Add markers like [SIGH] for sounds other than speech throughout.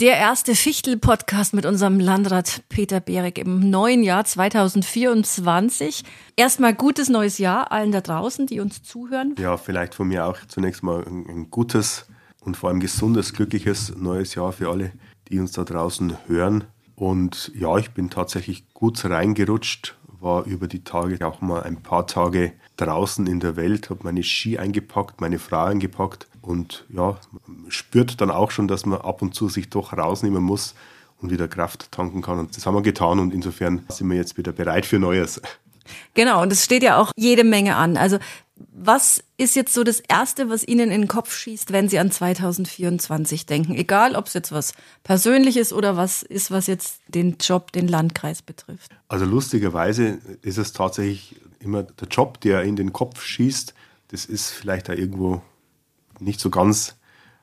Der erste Fichtel-Podcast mit unserem Landrat Peter Berek im neuen Jahr 2024. Erstmal gutes neues Jahr allen da draußen, die uns zuhören. Ja, vielleicht von mir auch zunächst mal ein, gutes und vor allem gesundes, glückliches neues Jahr für alle, die uns da draußen hören. Und ja, ich bin tatsächlich gut reingerutscht, war über die Tage auch mal ein paar Tage draußen in der Welt, habe meine Ski eingepackt, meine Frau eingepackt und ja, spürt dann auch schon, dass man ab und zu sich doch rausnehmen muss und wieder Kraft tanken kann. Und das haben wir getan und insofern sind wir jetzt wieder bereit für Neues. Genau, und es steht ja auch jede Menge an. Also was ist jetzt so das Erste, was Ihnen in den Kopf schießt, wenn Sie an 2024 denken? Egal, ob es jetzt was Persönliches oder was ist, was jetzt den Job, den Landkreis betrifft. Also lustigerweise ist es tatsächlich immer der Job, der in den Kopf schießt. Das ist vielleicht da irgendwo nicht so ganz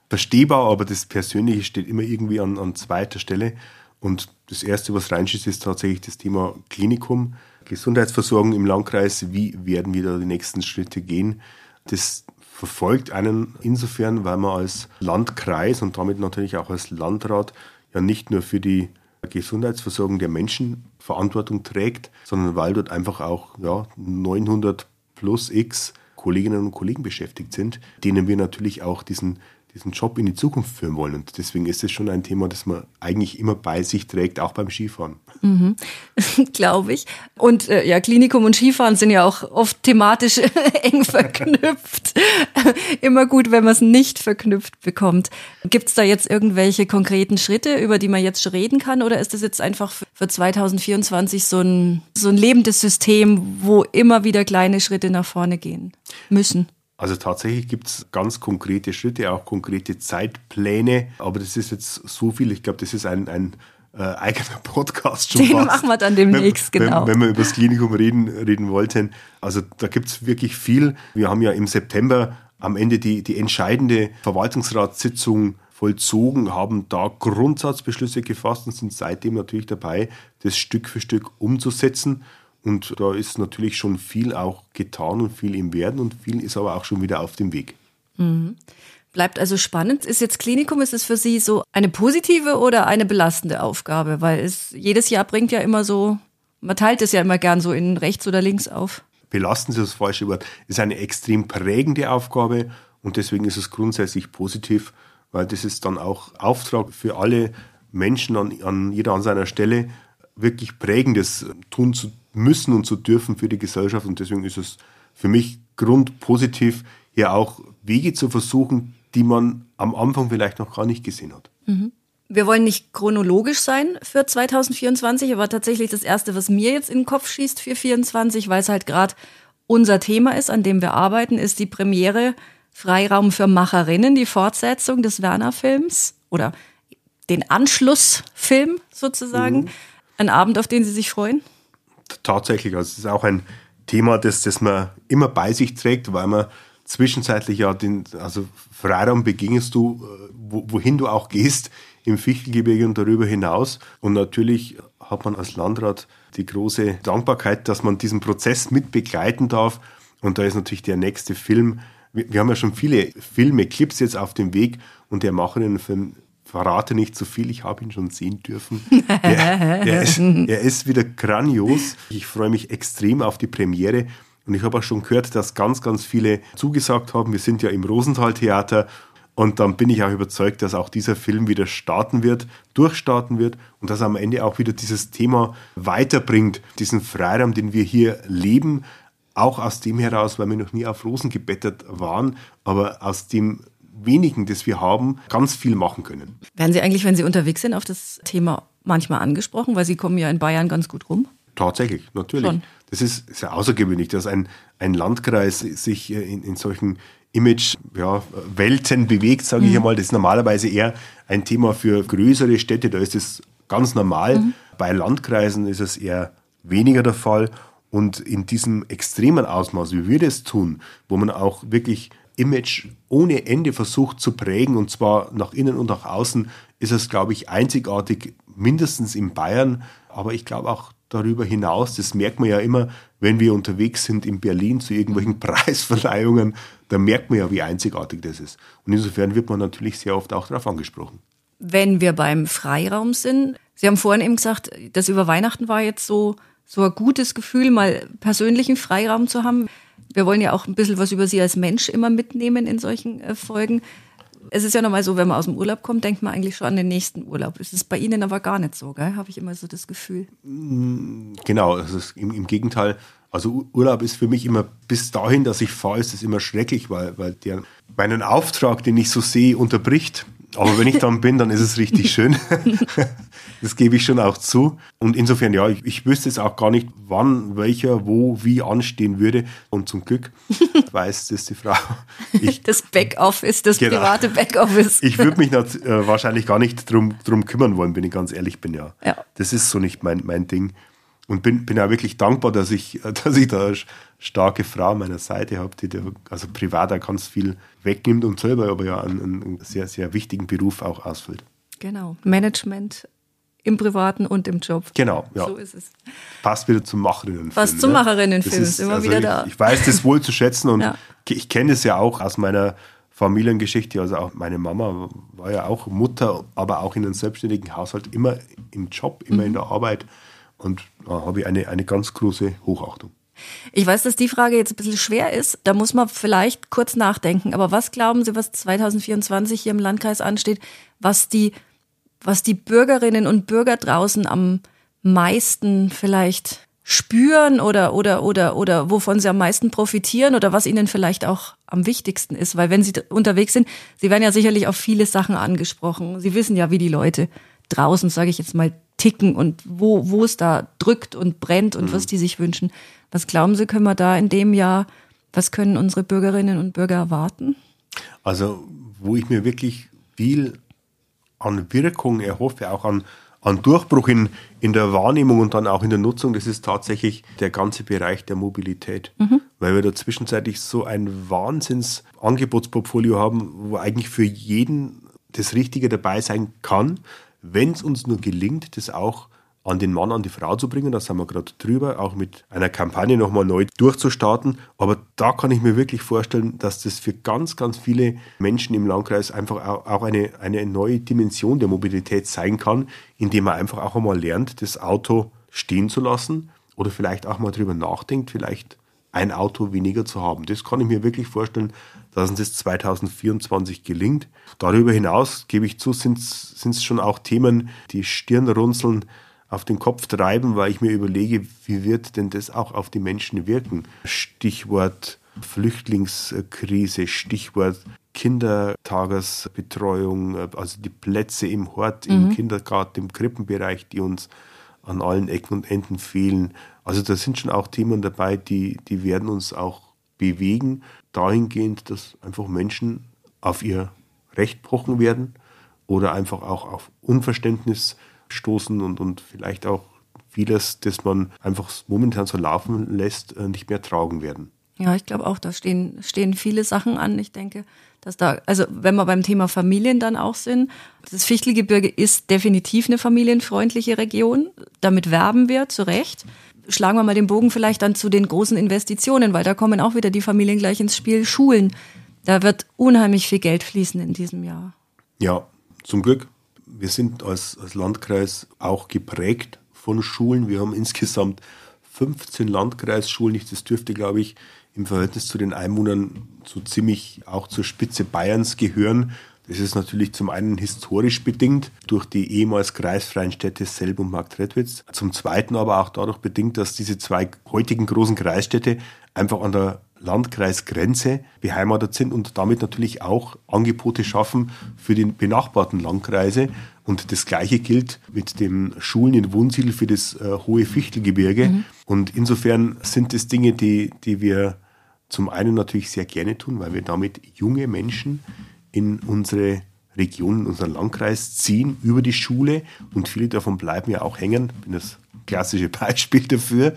verstehbar, aber das Persönliche steht immer irgendwie an, an zweiter Stelle. Und das Erste, was reinschießt, ist tatsächlich das Thema Klinikum, Gesundheitsversorgung im Landkreis. Wie werden wir da die nächsten Schritte gehen? Das verfolgt einen insofern, weil man als Landkreis und damit natürlich auch als Landrat ja nicht nur für die Gesundheitsversorgung der Menschen Verantwortung trägt, sondern weil dort einfach auch ja, 900 plus X Kolleginnen und Kollegen beschäftigt sind, denen wir natürlich auch diesen diesen Job in die Zukunft führen wollen. Und deswegen ist es schon ein Thema, das man eigentlich immer bei sich trägt, auch beim Skifahren. Mhm. [LAUGHS] Glaube ich. Und äh, ja, Klinikum und Skifahren sind ja auch oft thematisch [LAUGHS] eng verknüpft. [LAUGHS] immer gut, wenn man es nicht verknüpft bekommt. Gibt es da jetzt irgendwelche konkreten Schritte, über die man jetzt schon reden kann? Oder ist das jetzt einfach für 2024 so ein, so ein lebendes System, wo immer wieder kleine Schritte nach vorne gehen müssen? Also tatsächlich gibt es ganz konkrete Schritte, auch konkrete Zeitpläne, aber das ist jetzt so viel. Ich glaube, das ist ein, ein äh, eigener [LAUGHS] Podcast schon. Den fast. machen wir dann demnächst, wenn, genau. Wenn, wenn wir über das Klinikum reden, reden wollten. Also da gibt es wirklich viel. Wir haben ja im September am Ende die, die entscheidende Verwaltungsratssitzung vollzogen, haben da Grundsatzbeschlüsse gefasst und sind seitdem natürlich dabei, das Stück für Stück umzusetzen. Und da ist natürlich schon viel auch getan und viel im Werden und viel ist aber auch schon wieder auf dem Weg. Mhm. Bleibt also spannend. Ist jetzt Klinikum, ist es für Sie so eine positive oder eine belastende Aufgabe? Weil es jedes Jahr bringt ja immer so, man teilt es ja immer gern so in rechts oder links auf. Belasten ist das falsche Wort. Es ist eine extrem prägende Aufgabe und deswegen ist es grundsätzlich positiv, weil das ist dann auch Auftrag für alle Menschen an, an jeder an seiner Stelle, wirklich Prägendes tun zu müssen und zu dürfen für die Gesellschaft. Und deswegen ist es für mich grundpositiv, hier auch Wege zu versuchen, die man am Anfang vielleicht noch gar nicht gesehen hat. Mhm. Wir wollen nicht chronologisch sein für 2024, aber tatsächlich das Erste, was mir jetzt in den Kopf schießt für 2024, weil es halt gerade unser Thema ist, an dem wir arbeiten, ist die Premiere Freiraum für Macherinnen, die Fortsetzung des Werner-Films oder den Anschlussfilm sozusagen. Mhm. Ein Abend, auf den Sie sich freuen? Tatsächlich. Also es ist auch ein Thema, das, das man immer bei sich trägt, weil man zwischenzeitlich ja den, also Freiraum beginnst du, äh, wo, wohin du auch gehst, im Fichtelgebirge und darüber hinaus. Und natürlich hat man als Landrat die große Dankbarkeit, dass man diesen Prozess mit begleiten darf. Und da ist natürlich der nächste Film. Wir, haben ja schon viele Filme, Clips jetzt auf dem Weg und der Macherinnenfilm verrate nicht zu so viel, ich habe ihn schon sehen dürfen. Er, er, ist, er [LAUGHS] ist wieder grandios. Ich freue mich extrem auf die Premiere. Und ich habe auch schon gehört, dass ganz, ganz viele zugesagt haben. Wir sind ja im Rosenthal-Theater. Und dann bin ich auch überzeugt, dass auch dieser Film wieder starten wird, durchstarten wird und dass am Ende auch wieder dieses Thema weiterbringt, diesen Freiraum, den wir hier leben, auch aus dem heraus, weil wir noch nie auf Rosen gebettet waren, aber aus dem wenigen, das wir haben, ganz viel machen können. Werden Sie eigentlich, wenn Sie unterwegs sind, auf das Thema manchmal angesprochen? Weil Sie kommen ja in Bayern ganz gut rum. Tatsächlich, natürlich. Schon. Das ist sehr außergewöhnlich, dass ein, ein Landkreis sich äh, in, in solchen Image-Welten ja, bewegt, sage mhm. ich einmal. Das ist normalerweise eher ein Thema für größere Städte, da ist es ganz normal. Mhm. Bei Landkreisen ist es eher weniger der Fall. Und in diesem extremen Ausmaß, wie wir das tun, wo man auch wirklich Image ohne Ende versucht zu prägen und zwar nach innen und nach außen, ist es, glaube ich, einzigartig, mindestens in Bayern, aber ich glaube auch darüber hinaus, das merkt man ja immer, wenn wir unterwegs sind in Berlin zu irgendwelchen [LAUGHS] Preisverleihungen, da merkt man ja, wie einzigartig das ist. Und insofern wird man natürlich sehr oft auch darauf angesprochen. wenn wir beim Freiraum sind. Sie haben vorhin eben gesagt, das über Weihnachten war jetzt so, so ein gutes Gefühl, mal persönlichen Freiraum zu haben. Wir wollen ja auch ein bisschen was über Sie als Mensch immer mitnehmen in solchen äh, Folgen. Es ist ja nochmal so, wenn man aus dem Urlaub kommt, denkt man eigentlich schon an den nächsten Urlaub. Es ist bei Ihnen aber gar nicht so, gell? Habe ich immer so das Gefühl. Genau, das ist im, im Gegenteil. Also Urlaub ist für mich immer bis dahin, dass ich fahre, ist es immer schrecklich, weil, weil der meinen Auftrag, den ich so sehe, unterbricht. Aber wenn ich dann bin, dann ist es richtig schön. [LAUGHS] [LAUGHS] das gebe ich schon auch zu. Und insofern, ja, ich, ich wüsste jetzt auch gar nicht, wann, welcher, wo, wie anstehen würde. Und zum Glück [LAUGHS] weiß das die Frau. Ich, das Backoffice, das genau. private Backoffice. Ich würde mich nicht, äh, wahrscheinlich gar nicht drum, drum kümmern wollen, wenn ich ganz ehrlich bin, ja. ja. Das ist so nicht mein, mein Ding. Und bin, bin auch wirklich dankbar, dass ich, [LAUGHS] dass ich da eine starke Frau an meiner Seite habe, die da, also privat auch ganz viel wegnimmt und selber aber ja einen, einen sehr, sehr wichtigen Beruf auch ausfüllt. Genau. Management im Privaten und im Job. Genau, ja. So ist es. Passt wieder zum Macherinnenfilm. Passt zum ne? Macherinnenfilm, ist immer also wieder ich, da. Ich weiß das wohl zu schätzen und [LAUGHS] ja. ich kenne es ja auch aus meiner Familiengeschichte. Also auch meine Mama war ja auch Mutter, aber auch in einem selbstständigen Haushalt, immer im Job, immer mhm. in der Arbeit. Und da habe ich eine, eine ganz große Hochachtung. Ich weiß, dass die Frage jetzt ein bisschen schwer ist. Da muss man vielleicht kurz nachdenken. Aber was glauben Sie, was 2024 hier im Landkreis ansteht, was die, was die Bürgerinnen und Bürger draußen am meisten vielleicht spüren oder, oder, oder, oder wovon sie am meisten profitieren oder was ihnen vielleicht auch am wichtigsten ist? Weil wenn sie unterwegs sind, sie werden ja sicherlich auf viele Sachen angesprochen. Sie wissen ja, wie die Leute draußen, sage ich jetzt mal, ticken und wo, wo es da drückt und brennt und mhm. was die sich wünschen. Was glauben Sie, können wir da in dem Jahr, was können unsere Bürgerinnen und Bürger erwarten? Also, wo ich mir wirklich viel an Wirkung erhoffe, auch an, an Durchbruch in, in der Wahrnehmung und dann auch in der Nutzung, das ist tatsächlich der ganze Bereich der Mobilität. Mhm. Weil wir da zwischenzeitlich so ein Wahnsinns-Angebotsportfolio haben, wo eigentlich für jeden das Richtige dabei sein kann wenn es uns nur gelingt, das auch an den Mann, an die Frau zu bringen, da sind wir gerade drüber, auch mit einer Kampagne nochmal neu durchzustarten. Aber da kann ich mir wirklich vorstellen, dass das für ganz, ganz viele Menschen im Landkreis einfach auch eine, eine neue Dimension der Mobilität sein kann, indem man einfach auch einmal lernt, das Auto stehen zu lassen oder vielleicht auch mal drüber nachdenkt, vielleicht ein Auto weniger zu haben. Das kann ich mir wirklich vorstellen, dass uns das 2024 gelingt. Darüber hinaus, gebe ich zu, sind es schon auch Themen, die Stirnrunzeln auf den Kopf treiben, weil ich mir überlege, wie wird denn das auch auf die Menschen wirken? Stichwort Flüchtlingskrise, Stichwort Kindertagesbetreuung, also die Plätze im Hort, mhm. im Kindergarten, im Krippenbereich, die uns an allen Ecken und Enden fehlen. Also da sind schon auch Themen dabei, die, die werden uns auch bewegen, dahingehend, dass einfach Menschen auf ihr Recht pochen werden oder einfach auch auf Unverständnis stoßen und, und vielleicht auch vieles, das man einfach momentan so laufen lässt, äh, nicht mehr tragen werden. Ja, ich glaube auch, da stehen, stehen viele Sachen an. Ich denke, dass da, also wenn wir beim Thema Familien dann auch sind, das Fichtelgebirge ist definitiv eine familienfreundliche Region. Damit werben wir zu Recht. Schlagen wir mal den Bogen vielleicht dann zu den großen Investitionen, weil da kommen auch wieder die Familien gleich ins Spiel. Schulen. Da wird unheimlich viel Geld fließen in diesem Jahr. Ja, zum Glück. Wir sind als, als Landkreis auch geprägt von Schulen. Wir haben insgesamt 15 Landkreisschulen. Das dürfte, glaube ich, im Verhältnis zu den Einwohnern so ziemlich auch zur Spitze Bayerns gehören. Das ist natürlich zum einen historisch bedingt durch die ehemals kreisfreien Städte Selb und Marktredwitz. Zum zweiten aber auch dadurch bedingt, dass diese zwei heutigen großen Kreisstädte einfach an der Landkreisgrenze beheimatet sind und damit natürlich auch Angebote schaffen für die benachbarten Landkreise. Und das Gleiche gilt mit den Schulen in Wunsiedel für das äh, hohe Fichtelgebirge. Mhm. Und insofern sind es Dinge, die, die wir zum einen natürlich sehr gerne tun, weil wir damit junge Menschen in unsere Region, in unseren Landkreis ziehen über die Schule und viele davon bleiben ja auch hängen. Ich bin das klassische [LAUGHS] Beispiel dafür.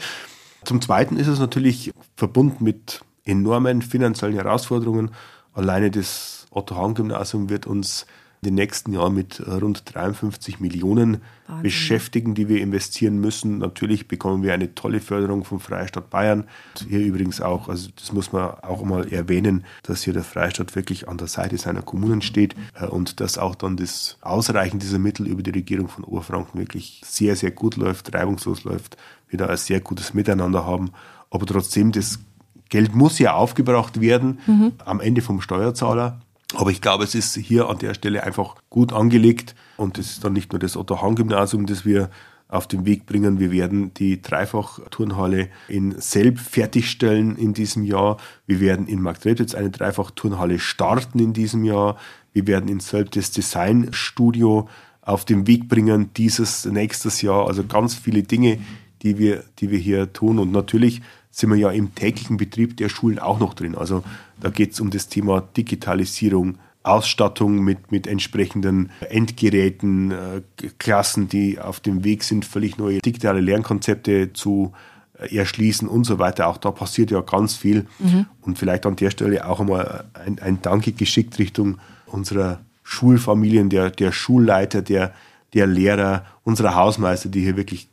Zum Zweiten ist es natürlich verbunden mit enormen finanziellen Herausforderungen. Alleine das Otto-Hahn-Gymnasium wird uns den nächsten Jahren mit rund 53 Millionen Wahnsinn. beschäftigen, die wir investieren müssen. Natürlich bekommen wir eine tolle Förderung vom Freistaat Bayern. Hier übrigens auch, also das muss man auch mal erwähnen, dass hier der Freistaat wirklich an der Seite seiner Kommunen steht äh, und dass auch dann das Ausreichen dieser Mittel über die Regierung von Oberfranken wirklich sehr, sehr gut läuft, reibungslos läuft. Wir da ein sehr gutes Miteinander haben. Aber trotzdem, das Geld muss ja aufgebracht werden, mhm. am Ende vom Steuerzahler. Aber ich glaube, es ist hier an der Stelle einfach gut angelegt. Und es ist dann nicht nur das Otto-Hahn-Gymnasium, das wir auf den Weg bringen. Wir werden die Dreifach-Turnhalle in Selb fertigstellen in diesem Jahr. Wir werden in Marktredwitz eine Dreifach-Turnhalle starten in diesem Jahr. Wir werden in Selb das Designstudio auf den Weg bringen dieses nächstes Jahr. Also ganz viele Dinge, die wir, die wir hier tun. Und natürlich sind wir ja im täglichen Betrieb der Schulen auch noch drin. Also da geht es um das Thema Digitalisierung, Ausstattung mit, mit entsprechenden Endgeräten, äh, Klassen, die auf dem Weg sind, völlig neue digitale Lernkonzepte zu äh, erschließen und so weiter. Auch da passiert ja ganz viel. Mhm. Und vielleicht an der Stelle auch einmal ein, ein Danke geschickt Richtung unserer Schulfamilien, der, der Schulleiter, der, der Lehrer, unserer Hausmeister, die hier wirklich,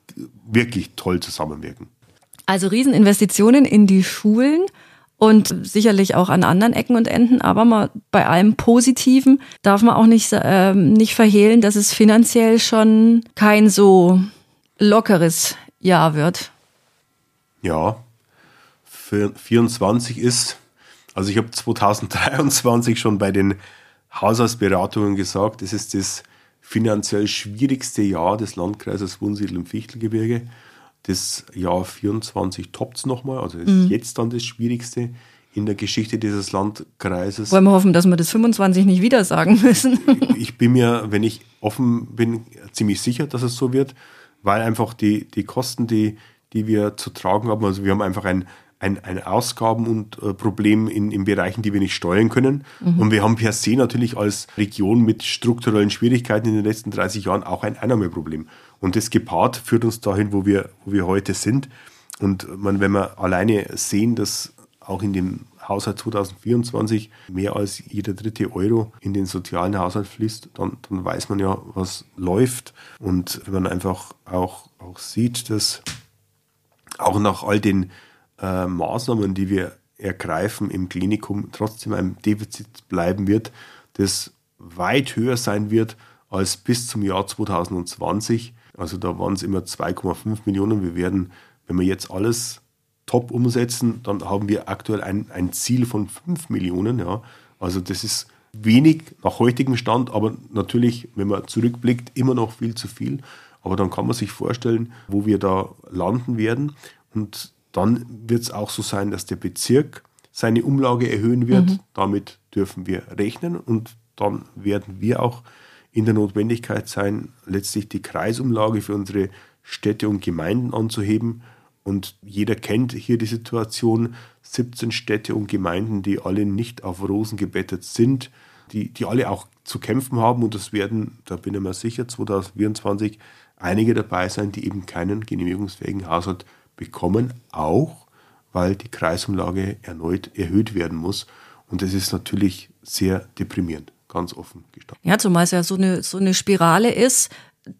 wirklich toll zusammenwirken. Also Rieseninvestitionen in die Schulen und sicherlich auch an anderen Ecken und Enden. Aber mal bei allem Positiven darf man auch nicht, äh, nicht verhehlen, dass es finanziell schon kein so lockeres Jahr wird. Ja, für 24 ist, also ich habe 2023 schon bei den Haushaltsberatungen gesagt, es ist das finanziell schwierigste Jahr des Landkreises Wunsiedel im Fichtelgebirge. Das Jahr 24 toppt es nochmal, also ist mhm. jetzt dann das Schwierigste in der Geschichte dieses Landkreises. Wollen wir hoffen, dass wir das 25 nicht wieder sagen müssen. [LAUGHS] ich bin mir, wenn ich offen bin, ziemlich sicher, dass es so wird, weil einfach die, die Kosten, die, die wir zu tragen haben, also wir haben einfach ein, ein, ein Ausgaben- und äh, Problem in, in Bereichen, die wir nicht steuern können. Mhm. Und wir haben per se natürlich als Region mit strukturellen Schwierigkeiten in den letzten 30 Jahren auch ein Einnahmeproblem. Und das gepaart führt uns dahin, wo wir, wo wir heute sind. Und man, wenn wir alleine sehen, dass auch in dem Haushalt 2024 mehr als jeder dritte Euro in den sozialen Haushalt fließt, dann, dann weiß man ja, was läuft. Und wenn man einfach auch, auch sieht, dass auch nach all den äh, Maßnahmen, die wir ergreifen im Klinikum, trotzdem ein Defizit bleiben wird, das weit höher sein wird als bis zum Jahr 2020. Also da waren es immer 2,5 Millionen. Wir werden, wenn wir jetzt alles top umsetzen, dann haben wir aktuell ein, ein Ziel von 5 Millionen. Ja. Also das ist wenig nach heutigem Stand, aber natürlich, wenn man zurückblickt, immer noch viel zu viel. Aber dann kann man sich vorstellen, wo wir da landen werden. Und dann wird es auch so sein, dass der Bezirk seine Umlage erhöhen wird. Mhm. Damit dürfen wir rechnen und dann werden wir auch in der Notwendigkeit sein, letztlich die Kreisumlage für unsere Städte und Gemeinden anzuheben. Und jeder kennt hier die Situation, 17 Städte und Gemeinden, die alle nicht auf Rosen gebettet sind, die, die alle auch zu kämpfen haben. Und es werden, da bin ich mir sicher, 2024 einige dabei sein, die eben keinen genehmigungsfähigen Haushalt bekommen, auch weil die Kreisumlage erneut erhöht werden muss. Und das ist natürlich sehr deprimierend ganz offen gestanden. Ja, zumal es ja so eine, so eine Spirale ist,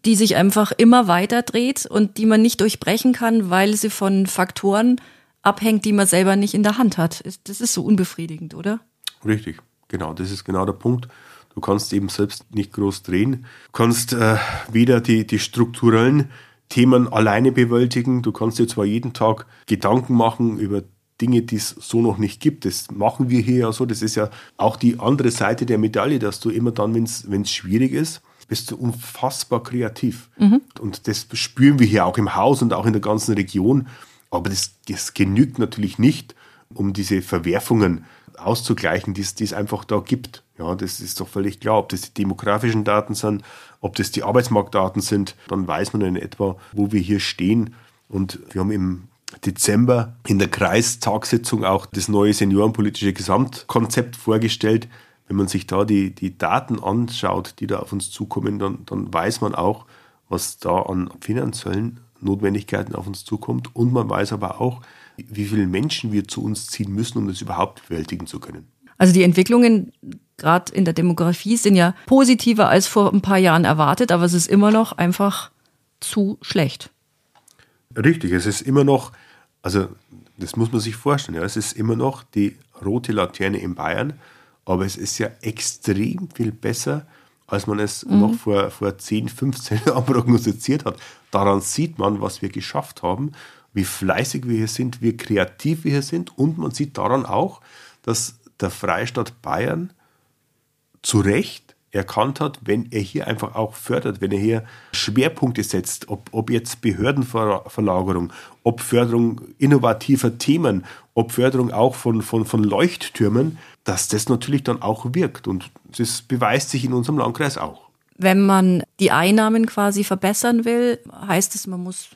die sich einfach immer weiter dreht und die man nicht durchbrechen kann, weil sie von Faktoren abhängt, die man selber nicht in der Hand hat. Das ist so unbefriedigend, oder? Richtig, genau. Das ist genau der Punkt. Du kannst eben selbst nicht groß drehen. Du kannst äh, weder die, die strukturellen Themen alleine bewältigen. Du kannst dir zwar jeden Tag Gedanken machen über Dinge, die es so noch nicht gibt. Das machen wir hier ja so. Das ist ja auch die andere Seite der Medaille, dass du immer dann, wenn es schwierig ist, bist du unfassbar kreativ. Mhm. Und das spüren wir hier auch im Haus und auch in der ganzen Region. Aber das, das genügt natürlich nicht, um diese Verwerfungen auszugleichen, die es einfach da gibt. Ja, das ist doch völlig klar. Ob das die demografischen Daten sind, ob das die Arbeitsmarktdaten sind, dann weiß man in etwa, wo wir hier stehen. Und wir haben im Dezember in der Kreistagssitzung auch das neue seniorenpolitische Gesamtkonzept vorgestellt. Wenn man sich da die, die Daten anschaut, die da auf uns zukommen, dann, dann weiß man auch, was da an finanziellen Notwendigkeiten auf uns zukommt. Und man weiß aber auch, wie viele Menschen wir zu uns ziehen müssen, um das überhaupt bewältigen zu können. Also die Entwicklungen gerade in der Demografie sind ja positiver als vor ein paar Jahren erwartet, aber es ist immer noch einfach zu schlecht. Richtig, es ist immer noch, also das muss man sich vorstellen, ja, es ist immer noch die rote Laterne in Bayern, aber es ist ja extrem viel besser, als man es mhm. noch vor, vor 10, 15 [LAUGHS] Jahren prognostiziert hat. Daran sieht man, was wir geschafft haben, wie fleißig wir hier sind, wie kreativ wir hier sind und man sieht daran auch, dass der Freistaat Bayern zu Recht erkannt hat, wenn er hier einfach auch fördert, wenn er hier Schwerpunkte setzt, ob, ob jetzt Behördenverlagerung, ob Förderung innovativer Themen, ob Förderung auch von, von, von Leuchttürmen, dass das natürlich dann auch wirkt. Und das beweist sich in unserem Landkreis auch. Wenn man die Einnahmen quasi verbessern will, heißt es, man muss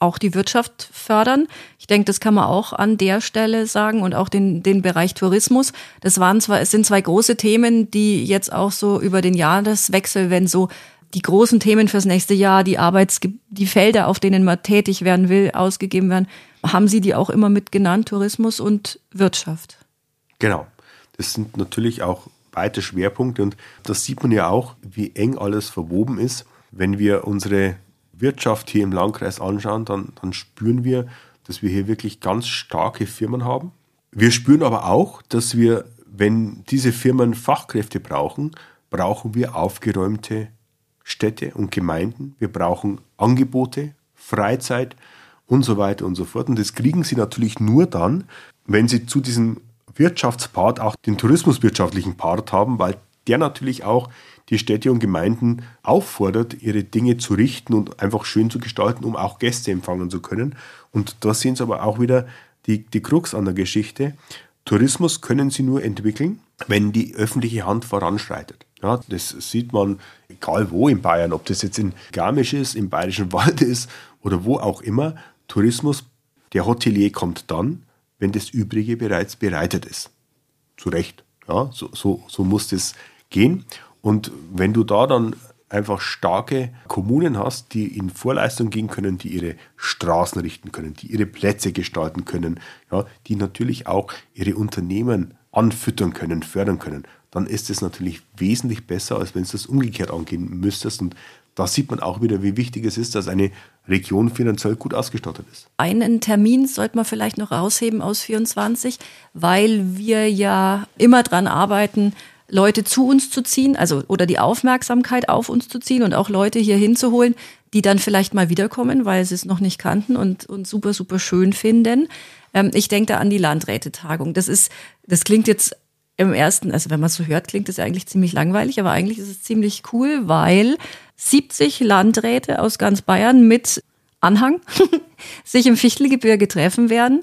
auch die Wirtschaft fördern. Ich denke, das kann man auch an der Stelle sagen und auch den, den Bereich Tourismus. Das waren zwar, es sind zwei große Themen, die jetzt auch so über den Jahreswechsel, wenn so die großen Themen fürs nächste Jahr, die Arbeits, die Felder, auf denen man tätig werden will, ausgegeben werden, haben Sie die auch immer mit genannt, Tourismus und Wirtschaft? Genau. Das sind natürlich auch beide Schwerpunkte und das sieht man ja auch, wie eng alles verwoben ist, wenn wir unsere Wirtschaft hier im Landkreis anschauen, dann, dann spüren wir, dass wir hier wirklich ganz starke Firmen haben. Wir spüren aber auch, dass wir, wenn diese Firmen Fachkräfte brauchen, brauchen wir aufgeräumte Städte und Gemeinden. Wir brauchen Angebote, Freizeit und so weiter und so fort. Und das kriegen sie natürlich nur dann, wenn sie zu diesem Wirtschaftspart auch den tourismuswirtschaftlichen Part haben, weil der natürlich auch die Städte und Gemeinden auffordert, ihre Dinge zu richten und einfach schön zu gestalten, um auch Gäste empfangen zu können. Und da sehen Sie aber auch wieder die, die Krux an der Geschichte. Tourismus können Sie nur entwickeln, wenn die öffentliche Hand voranschreitet. Ja, das sieht man egal wo in Bayern, ob das jetzt in Garmisch ist, im Bayerischen [LAUGHS] Wald ist oder wo auch immer. Tourismus, der Hotelier kommt dann, wenn das Übrige bereits bereitet ist. Zu Recht. Ja, so, so, so muss das gehen. Und wenn du da dann einfach starke Kommunen hast, die in Vorleistung gehen können, die ihre Straßen richten können, die ihre Plätze gestalten können, ja, die natürlich auch ihre Unternehmen anfüttern können, fördern können, dann ist es natürlich wesentlich besser, als wenn es das umgekehrt angehen müsstest. Und da sieht man auch wieder, wie wichtig es ist, dass eine Region finanziell gut ausgestattet ist. Einen Termin sollte man vielleicht noch rausheben aus 24, weil wir ja immer dran arbeiten, Leute zu uns zu ziehen, also oder die Aufmerksamkeit auf uns zu ziehen und auch Leute hier hinzuholen, die dann vielleicht mal wiederkommen, weil sie es noch nicht kannten und, und super, super schön finden. Ähm, ich denke da an die Landrätetagung. Das ist, das klingt jetzt im ersten, also wenn man es so hört, klingt ja eigentlich ziemlich langweilig, aber eigentlich ist es ziemlich cool, weil 70 Landräte aus ganz Bayern mit Anhang [LAUGHS] sich im Fichtelgebirge treffen werden.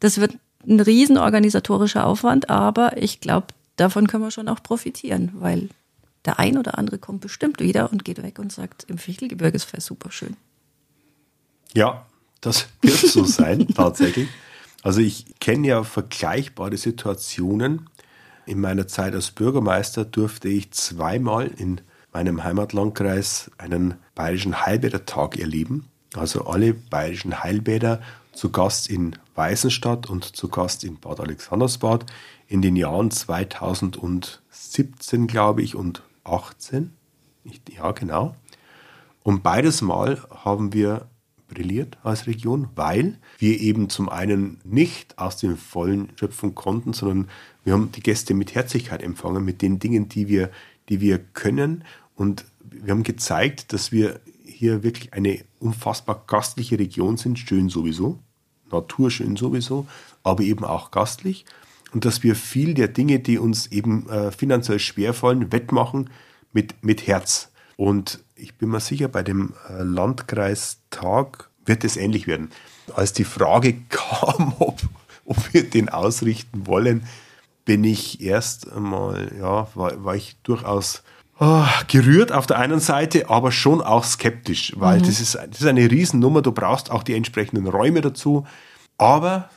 Das wird ein riesen organisatorischer Aufwand, aber ich glaube, davon können wir schon auch profitieren, weil der ein oder andere kommt bestimmt wieder und geht weg und sagt, im Fichtelgebirge ist es super schön. Ja, das [LAUGHS] wird so sein, tatsächlich. Also ich kenne ja vergleichbare Situationen. In meiner Zeit als Bürgermeister durfte ich zweimal in meinem Heimatlandkreis einen bayerischen Heilbädertag erleben. Also alle bayerischen Heilbäder zu Gast in Weißenstadt und zu Gast in Bad Alexandersbad in den Jahren 2017, glaube ich, und 18. Ja, genau. Und beides Mal haben wir brilliert als Region, weil wir eben zum einen nicht aus dem Vollen schöpfen konnten, sondern wir haben die Gäste mit Herzlichkeit empfangen, mit den Dingen, die wir, die wir können. Und wir haben gezeigt, dass wir hier wirklich eine unfassbar gastliche Region sind, schön sowieso, naturschön sowieso, aber eben auch gastlich und dass wir viel der Dinge, die uns eben äh, finanziell schwerfallen, wettmachen mit, mit Herz. Und ich bin mir sicher, bei dem äh, Landkreistag wird es ähnlich werden. Als die Frage [LAUGHS] kam, ob, ob wir den ausrichten wollen, bin ich erst einmal, ja, war, war ich durchaus oh, gerührt auf der einen Seite, aber schon auch skeptisch, weil mhm. das, ist, das ist eine Riesennummer, du brauchst auch die entsprechenden Räume dazu. Aber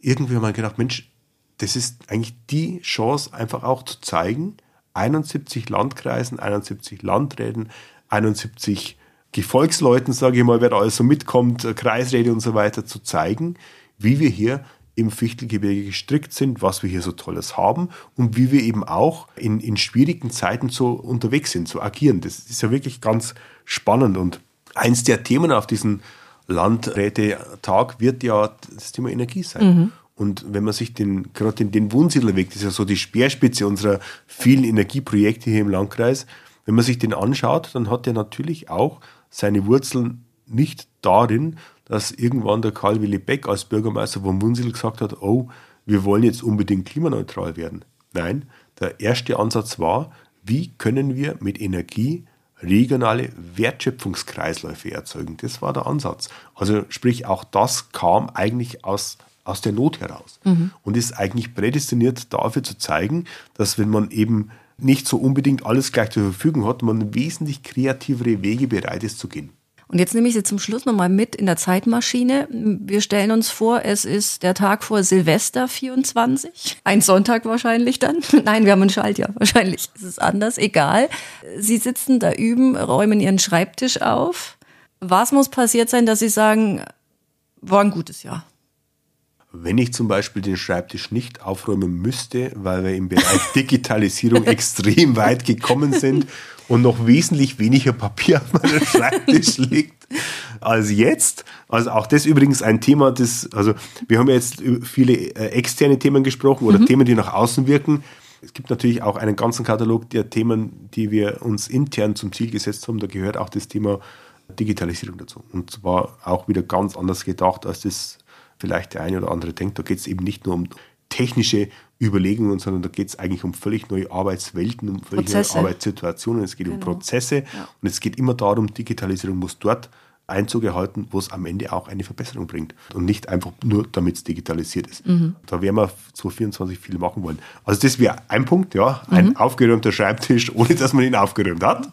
irgendwie haben wir gedacht, Mensch, das ist eigentlich die Chance, einfach auch zu zeigen, 71 Landkreisen, 71 Landräten, 71 Gefolgsleuten, sage ich mal, wer da alles so mitkommt, Kreisräte und so weiter, zu zeigen, wie wir hier im Fichtelgebirge gestrickt sind, was wir hier so Tolles haben und wie wir eben auch in, in schwierigen Zeiten so unterwegs sind, so agieren. Das ist ja wirklich ganz spannend und eins der Themen auf diesem Landrätetag wird ja das Thema Energie sein. Mhm. Und wenn man sich den, gerade den, den Wunsiedlerweg, das ist ja so die Speerspitze unserer vielen Energieprojekte hier im Landkreis, wenn man sich den anschaut, dann hat er natürlich auch seine Wurzeln nicht darin, dass irgendwann der Karl Willi Beck als Bürgermeister von Wunsiedel gesagt hat, oh, wir wollen jetzt unbedingt klimaneutral werden. Nein, der erste Ansatz war, wie können wir mit Energie regionale Wertschöpfungskreisläufe erzeugen. Das war der Ansatz. Also sprich, auch das kam eigentlich aus, aus der Not heraus mhm. und ist eigentlich prädestiniert dafür zu zeigen, dass wenn man eben nicht so unbedingt alles gleich zur Verfügung hat, man wesentlich kreativere Wege bereit ist zu gehen. Und jetzt nehme ich Sie zum Schluss nochmal mit in der Zeitmaschine. Wir stellen uns vor, es ist der Tag vor Silvester 24. Ein Sonntag wahrscheinlich dann. [LAUGHS] Nein, wir haben ein Schaltjahr. Wahrscheinlich ist es anders. Egal. Sie sitzen da üben, räumen Ihren Schreibtisch auf. Was muss passiert sein, dass Sie sagen, war ein gutes Jahr? Wenn ich zum Beispiel den Schreibtisch nicht aufräumen müsste, weil wir im Bereich [LAUGHS] Digitalisierung extrem weit gekommen sind und noch wesentlich weniger Papier auf meinem Schreibtisch [LAUGHS] liegt als jetzt. Also auch das übrigens ein Thema, das, also wir haben ja jetzt über viele äh, externe Themen gesprochen oder mhm. Themen, die nach außen wirken. Es gibt natürlich auch einen ganzen Katalog der Themen, die wir uns intern zum Ziel gesetzt haben. Da gehört auch das Thema Digitalisierung dazu. Und zwar auch wieder ganz anders gedacht, als das vielleicht der eine oder andere denkt. Da geht es eben nicht nur um technische Überlegungen, sondern da geht es eigentlich um völlig neue Arbeitswelten, um völlig Prozesse. neue Arbeitssituationen. Es geht genau. um Prozesse ja. und es geht immer darum, Digitalisierung muss dort Einzug erhalten, wo es am Ende auch eine Verbesserung bringt und nicht einfach nur, damit es digitalisiert ist. Mhm. Da werden wir 2024 viel machen wollen. Also das wäre ein Punkt, ja, ein mhm. aufgeräumter Schreibtisch, [LAUGHS] ohne dass man ihn aufgeräumt hat.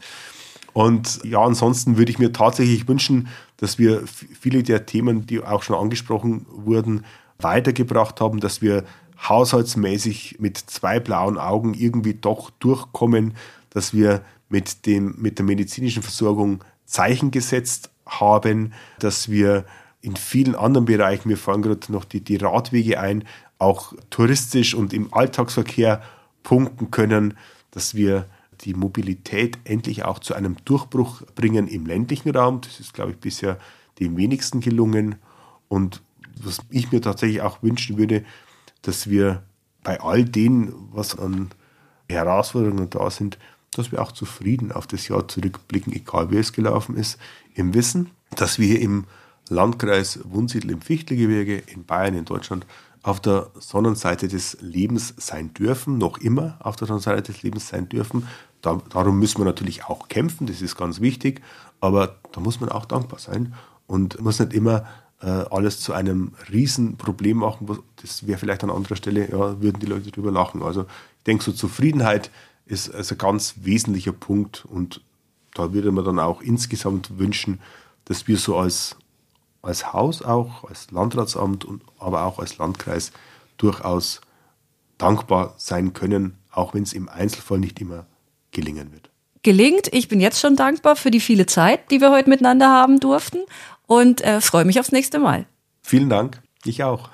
Und ja, ansonsten würde ich mir tatsächlich wünschen, dass wir viele der Themen, die auch schon angesprochen wurden, weitergebracht haben, dass wir haushaltsmäßig mit zwei blauen Augen irgendwie doch durchkommen, dass wir mit, dem, mit der medizinischen Versorgung Zeichen gesetzt haben, dass wir in vielen anderen Bereichen, mir fallen gerade noch die, die Radwege ein, auch touristisch und im Alltagsverkehr punkten können, dass wir die Mobilität endlich auch zu einem Durchbruch bringen im ländlichen Raum. Das ist, glaube ich, bisher dem wenigsten gelungen. Und was ich mir tatsächlich auch wünschen würde, dass wir bei all dem, was an Herausforderungen da sind, dass wir auch zufrieden auf das Jahr zurückblicken, egal wie es gelaufen ist, im Wissen, dass wir im Landkreis Wunsiedel im Fichtelgebirge in Bayern, in Deutschland, auf der Sonnenseite des Lebens sein dürfen, noch immer auf der Sonnenseite des Lebens sein dürfen. Da, darum müssen wir natürlich auch kämpfen, das ist ganz wichtig, aber da muss man auch dankbar sein und muss nicht immer äh, alles zu einem Riesenproblem machen. Das wäre vielleicht an anderer Stelle, ja, würden die Leute drüber lachen. Also ich denke, so Zufriedenheit ist also ein ganz wesentlicher Punkt und da würde man dann auch insgesamt wünschen, dass wir so als, als Haus auch, als Landratsamt und aber auch als Landkreis durchaus dankbar sein können, auch wenn es im Einzelfall nicht immer gelingen wird. Gelingt. Ich bin jetzt schon dankbar für die viele Zeit, die wir heute miteinander haben durften und äh, freue mich aufs nächste Mal. Vielen Dank. Ich auch.